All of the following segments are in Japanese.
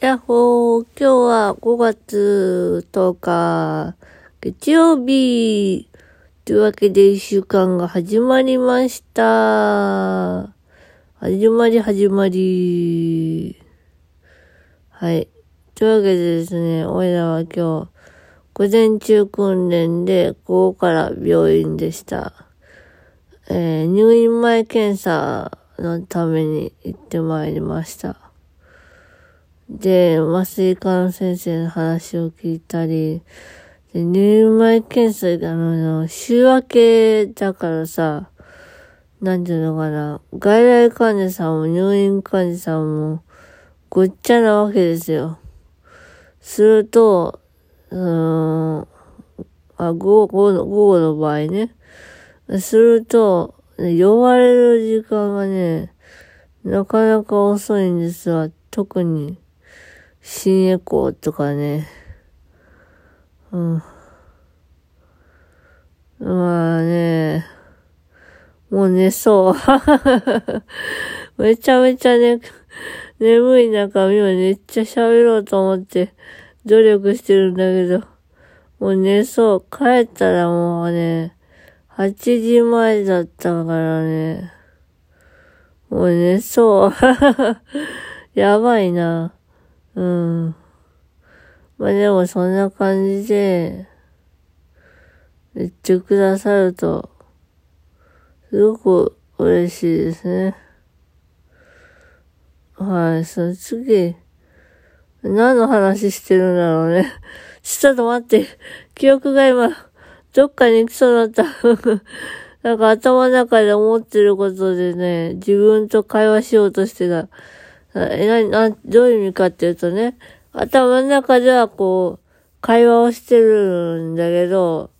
やっほー、今日は5月10日、月曜日。というわけで一週間が始まりました。始まり始まり。はい。というわけでですね、おいらは今日、午前中訓練で午後から病院でした。えー、入院前検査のために行ってまいりました。で、麻酔科の先生の話を聞いたり、で、入院前検査、あの、週明けだからさ、なんていうのかな、外来患者さんも入院患者さんもごっちゃなわけですよ。すると、うーん、あ、午後の、午後の場合ね。すると、呼ばれる時間がね、なかなか遅いんですわ。特に、新エコーとかね。うん。まあね、もう寝そう。めちゃめちゃね、眠い中、今めっちゃ喋ろうと思って努力してるんだけど、もう寝そう。帰ったらもうね、8時前だったからね、もう寝そう。やばいな。うん。まあでもそんな感じで、言ってくださると、すごく嬉しいですね。はい、その次、何の話してるんだろうね。ちょっと待って、記憶が今、どっかに行きそうだった。なんか頭の中で思ってることでね、自分と会話しようとしてた。え、な、な、どういう意味かっていうとね、頭の中ではこう、会話をしてるんだけど、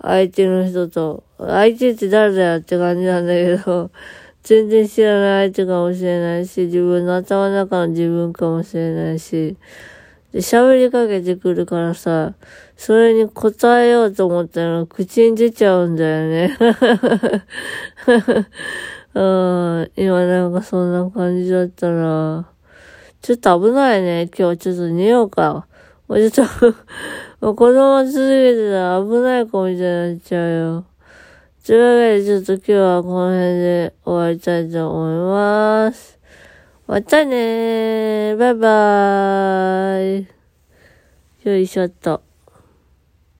相手の人と、相手って誰だよって感じなんだけど、全然知らない相手かもしれないし、自分の頭の中の自分かもしれないし、で、喋りかけてくるからさ、それに答えようと思ったら口に出ちゃうんだよね。うん、今なんかそんな感じだったな。ちょっと危ないね。今日ちょっと寝ようか。もうちょっとこのまま続けてたら危ない子みたいになっちゃうよ。というわけでちょっと今日はこの辺で終わりたいと思います。またねー。バイバーイ。よいしょっと。